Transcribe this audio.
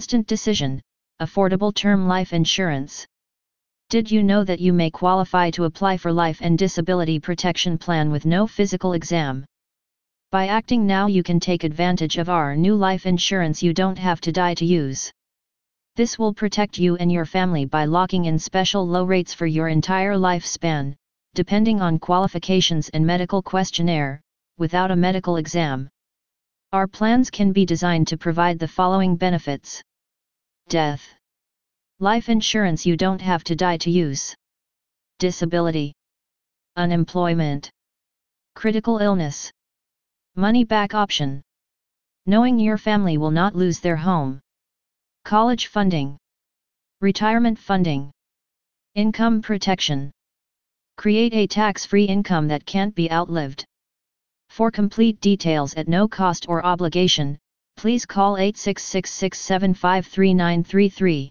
Instant decision, affordable term life insurance. Did you know that you may qualify to apply for life and disability protection plan with no physical exam? By acting now you can take advantage of our new life insurance you don't have to die to use. This will protect you and your family by locking in special low rates for your entire lifespan, depending on qualifications and medical questionnaire, without a medical exam. Our plans can be designed to provide the following benefits. Death. Life insurance you don't have to die to use. Disability. Unemployment. Critical illness. Money back option. Knowing your family will not lose their home. College funding. Retirement funding. Income protection. Create a tax-free income that can't be outlived. For complete details at no cost or obligation, please call 86667539333.